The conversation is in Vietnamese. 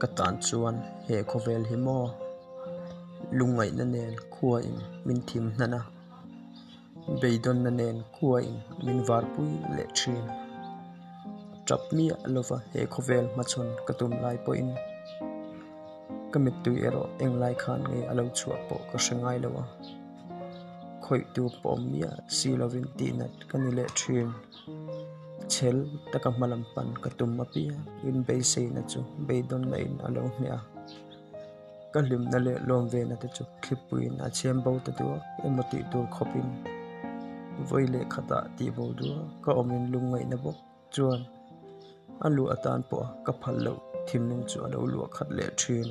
ka tan chuan he khovel hi maw lungai na nen khua in min thim hnana beidon na nen khua in min var pui le thin. Trap mi alova he khovel ma chon katum lai po in. Kamit tu ero eng lai khan nge alo chua po ka hrengai lawa khoi tu pom mia si lovin ti nat kanile thin. Chel taka malam pan katum apia in be sei na chu be don na in alo mia ka lim na le lom ve na te chu khlipuin a chem bo ta tu emoti tur khopin voi le khata ti bo du ka omin lungai na bo chuan alu atan po ka phal lo thim nung chu alo lu khat le thin